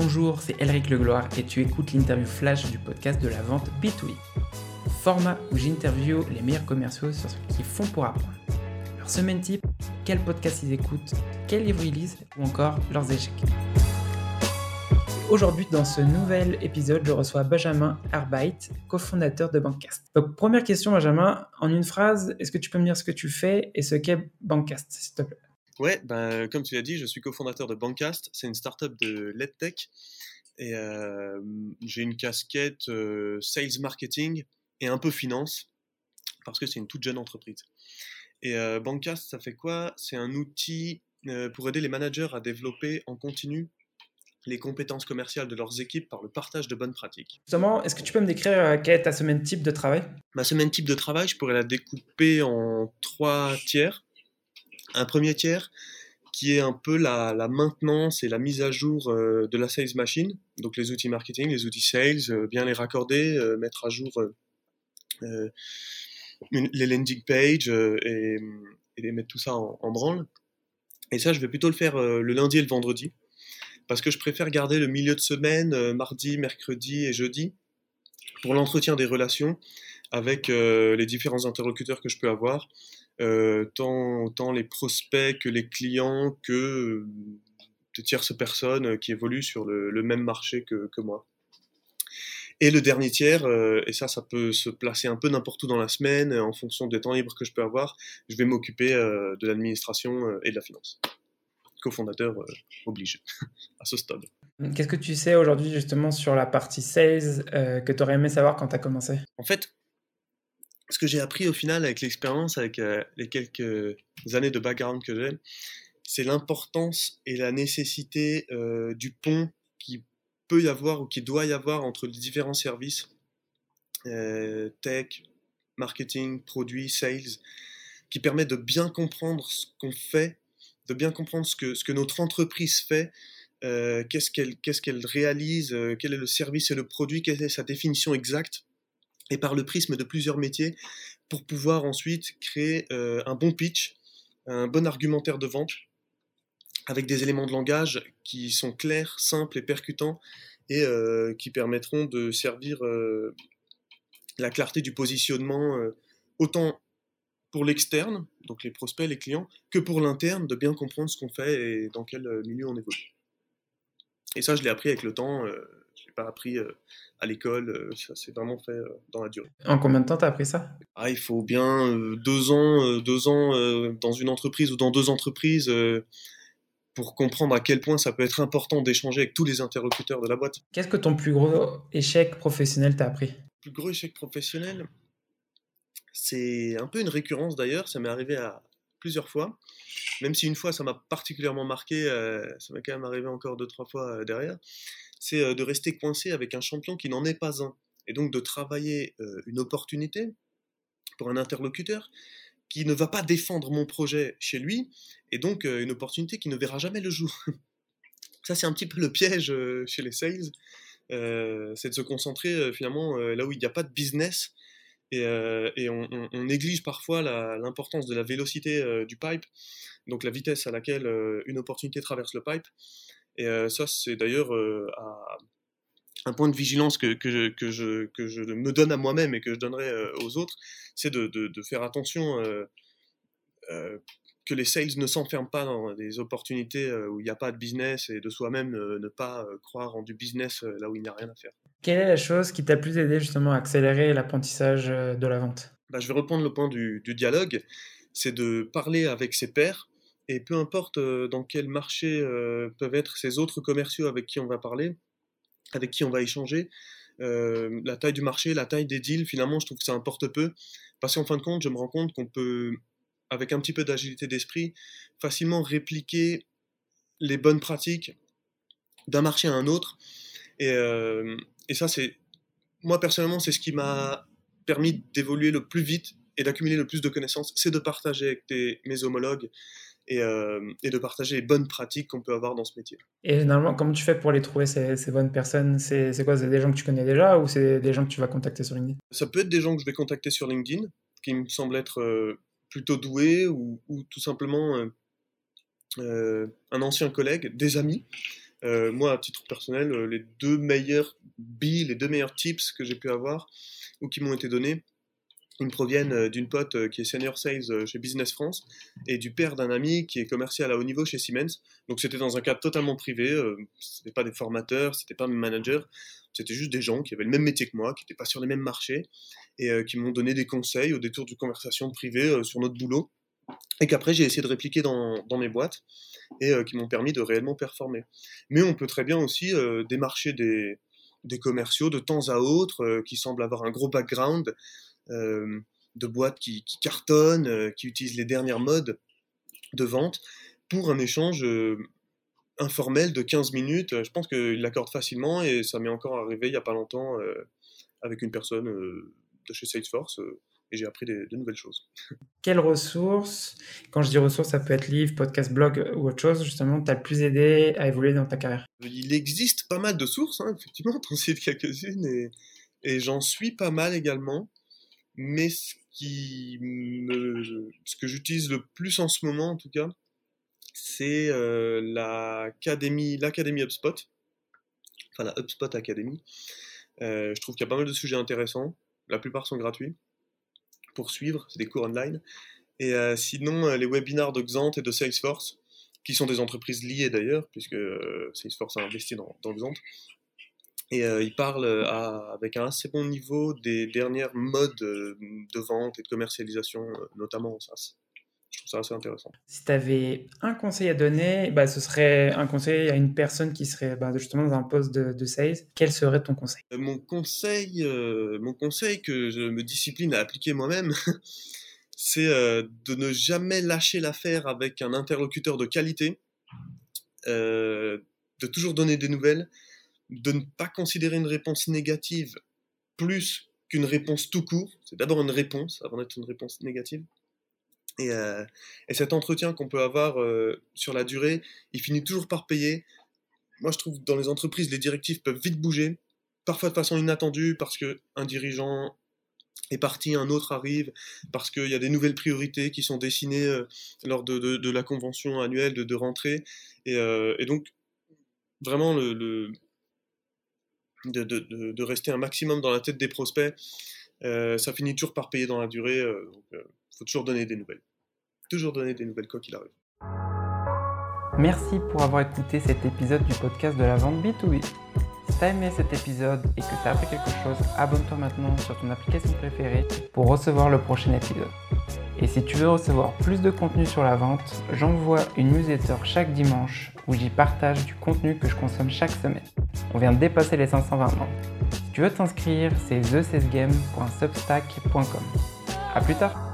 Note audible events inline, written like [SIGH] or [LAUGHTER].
Bonjour, c'est Elric Legloire et tu écoutes l'interview flash du podcast de la vente B2B. Format où j'interview les meilleurs commerciaux sur ce qu'ils font pour apprendre. Leur semaine type, quel podcast ils écoutent, quel livre ils lisent ou encore leurs échecs. Aujourd'hui, dans ce nouvel épisode, je reçois Benjamin Arbeit, cofondateur de Bankcast. Donc, première question, Benjamin, en une phrase, est-ce que tu peux me dire ce que tu fais et ce qu'est Bankcast, s'il te plaît? Ouais, ben, comme tu l'as dit, je suis cofondateur de Bankcast. C'est une startup de LedTech. Et euh, j'ai une casquette euh, sales marketing et un peu finance, parce que c'est une toute jeune entreprise. Et euh, Bankcast, ça fait quoi? C'est un outil pour aider les managers à développer en continu les compétences commerciales de leurs équipes par le partage de bonnes pratiques. Justement, est-ce que tu peux me décrire quelle est ta semaine type de travail? Ma semaine type de travail, je pourrais la découper en trois tiers un premier tiers qui est un peu la, maintenance et la mise à jour euh, de la sales machine, donc les outils marketing, les outils sales, euh, bien les raccorder, euh, mettre à jour les landing pages et, et, mettre tout ça en, en, branle. Et ça, je vais plutôt le faire le lundi et le vendredi, parce que je préfère garder le milieu de semaine, mardi, mercredi et jeudi, pour l'entretien des relations avec les différents interlocuteurs que je peux avoir euh, tant, les prospects que les clients que euh, de tierces personnes qui évoluent sur le, même marché que, moi. Et le dernier tiers, euh, et ça, ça peut se placer un peu n'importe où dans la semaine, en fonction des temps libres que je peux avoir, je vais m'occuper de l'administration et de la finance. Cofondateur oblige [LAUGHS] à ce stade. Qu'est-ce que tu sais aujourd'hui justement sur la partie sales que tu aurais aimé savoir quand tu as commencé? En fait, ce que j'ai appris au final avec l'expérience, avec euh, les quelques années de background que j'ai, c'est l'importance et la nécessité euh, du pont qui peut y avoir ou qui doit y avoir entre les différents services, euh, tech, marketing, produits, sales, qui permet de bien comprendre ce qu'on fait, de bien comprendre ce que, notre entreprise fait, qu'est-ce qu'elle réalise, quel est le service et le produit, quelle est sa définition exacte et par le prisme de plusieurs métiers pour pouvoir ensuite créer euh, un bon pitch, un bon argumentaire de vente avec des éléments de langage qui sont clairs, simples et percutants et euh, qui permettront de servir euh, la clarté du positionnement autant pour l'externe, donc les prospects, les clients, que pour l'interne, de bien comprendre ce qu'on fait et dans quel milieu on évolue. Et ça, je l'ai appris avec le temps pas appris euh, à l'école, euh, ça s'est vraiment fait euh, dans la durée. En combien de temps tu as appris ça? Ah, Il faut bien deux ans, deux ans dans une entreprise ou dans deux entreprises pour comprendre à quel point ça peut être important d'échanger avec tous les interlocuteurs de la boîte. Qu'est-ce que ton plus gros échec professionnel t'a appris? Le plus gros échec professionnel, c'est un peu une récurrence d'ailleurs, ça m'est arrivé à plusieurs fois, même si une fois ça m'a particulièrement marqué, ça m'est quand même arrivé encore deux, trois fois derrière c'est euh, de rester coincé avec un champion qui n'en est pas un. Et donc de travailler euh, une opportunité pour un interlocuteur qui ne va pas défendre mon projet chez lui, et donc euh, une opportunité qui ne verra jamais le jour. [LAUGHS] Ça, c'est un petit peu le piège chez les sales, c'est de se concentrer finalement là où il n'y a pas de business, et, on, néglige parfois l'importance de la vélocité du pipe, donc la vitesse à laquelle une opportunité traverse le pipe. Et euh, ça, c'est d'ailleurs euh, un point de vigilance que, que, je, que, je, que, je, me donne à moi-même et que je donnerai euh, aux autres, c'est de, de, faire attention que les sales ne s'enferment pas dans des opportunités où il n'y a pas de business et de soi-même ne pas croire en du business là où il n'y a rien à faire. Quelle est la chose qui t'a plus aidé justement à accélérer l'apprentissage de la vente? Bah, Je vais reprendre le point du, du dialogue, c'est de parler avec ses pairs et peu importe dans quel marché peuvent être ces autres commerciaux avec qui on va parler, avec qui on va échanger, la taille du marché, la taille des deals, finalement, je trouve que ça importe peu. Parce qu'en fin de compte, je me rends compte qu'on peut, avec un petit peu d'agilité d'esprit, facilement répliquer les bonnes pratiques d'un marché à un autre. Et, et ça, c'est, moi personnellement, c'est ce qui m'a permis d'évoluer le plus vite et d'accumuler le plus de connaissances, c'est de partager avec mes homologues euh, et, de partager les bonnes pratiques qu'on peut avoir dans ce métier. Et généralement, comment tu fais pour les trouver, ces, bonnes personnes? C'est quoi? C'est des gens que tu connais déjà ou c'est des gens que tu vas contacter sur LinkedIn? Ça peut être des gens que je vais contacter sur LinkedIn, qui me semblent être euh, plutôt doués ou, tout simplement euh, un ancien collègue, des amis. Euh, moi, à titre personnel, les deux meilleurs billes, les deux meilleurs tips que j'ai pu avoir ou qui m'ont été donnés, ils me proviennent euh, d'une pote qui est senior sales chez Business France et du père d'un ami qui est commercial à haut niveau chez Siemens. Donc c'était dans un cadre totalement privé, ce n'était pas des formateurs, c'était pas mes managers, c'était juste des gens qui avaient le même métier que moi, qui n'étaient pas sur les mêmes marchés et qui m'ont donné des conseils au détour d'une conversation privée sur notre boulot et qu'après j'ai essayé de répliquer dans, dans mes boîtes et euh, qui m'ont permis de réellement performer. Mais on peut très bien aussi euh, démarcher des, des, commerciaux de temps à autre euh, qui semblent avoir un gros background, de boîtes qui, qui cartonnent, qui utilisent les dernières modes de vente pour un échange informel de 15 minutes. Je pense qu'ils l'accordent facilement et ça m'est encore arrivé il n'y a pas longtemps avec une personne de chez Salesforce et j'ai appris de nouvelles choses. [LAUGHS] Quelles ressources, quand je dis ressources, ça peut être livre, podcast, blog ou autre chose, justement, t'as le plus aidé à évoluer dans ta carrière? Il existe pas mal de sources, hein, effectivement, [LAUGHS] t'en cites quelques-unes et, et j'en suis pas mal également. Mais ce, que j'utilise le plus en ce moment, en tout cas, c'est euh, l'académie, l'académie HubSpot, enfin la HubSpot Academy. Euh, je trouve qu'il y a pas mal de sujets intéressants. La plupart sont gratuits suivre, c'est des cours online. Et euh, sinon, les webinars de Xant et de Salesforce, qui sont des entreprises liées d'ailleurs, puisque Salesforce a investi dans, dans Xant. Et ils parlent avec un assez bon niveau des dernières modes de vente et de commercialisation, notamment en SaaS. Je trouve ça assez intéressant. Si tu avais un conseil à donner, bah, ce serait un conseil à une personne qui serait bah, justement dans un poste de, de, sales. Quel serait ton conseil? Euh, Mon conseil, euh, mon conseil que je me discipline à appliquer moi-même, [LAUGHS] c'est euh, de ne jamais lâcher l'affaire avec un interlocuteur de qualité, de toujours donner des nouvelles, de ne pas considérer une réponse négative plus qu'une réponse tout court. C'est d'abord une réponse avant d'être une réponse négative. Euh, et, cet entretien qu'on peut avoir euh, sur la durée, il finit toujours par payer. Moi, je trouve que dans les entreprises, les directives peuvent vite bouger, parfois de façon inattendue, parce qu'un dirigeant est parti, un autre arrive, parce qu'il y a des nouvelles priorités qui sont dessinées euh, lors de, la convention annuelle de, rentrée. Et, donc, vraiment, le, de, rester un maximum dans la tête des prospects, ça finit toujours par payer dans la durée. il faut toujours donner des nouvelles toujours donner des nouvelles quoi qu'il arrive. Merci pour avoir écouté cet épisode du podcast de la vente B2B. Si t'as aimé cet épisode et que t'as appris quelque chose, abonne-toi maintenant sur ton application préférée pour recevoir le prochain épisode. Et si tu veux recevoir plus de contenu sur la vente, j'envoie une newsletter chaque dimanche où j'y partage du contenu que je consomme chaque semaine. On vient de dépasser les 520 membres. Tu veux t'inscrire, c'est thecesgame.substack.com. A plus tard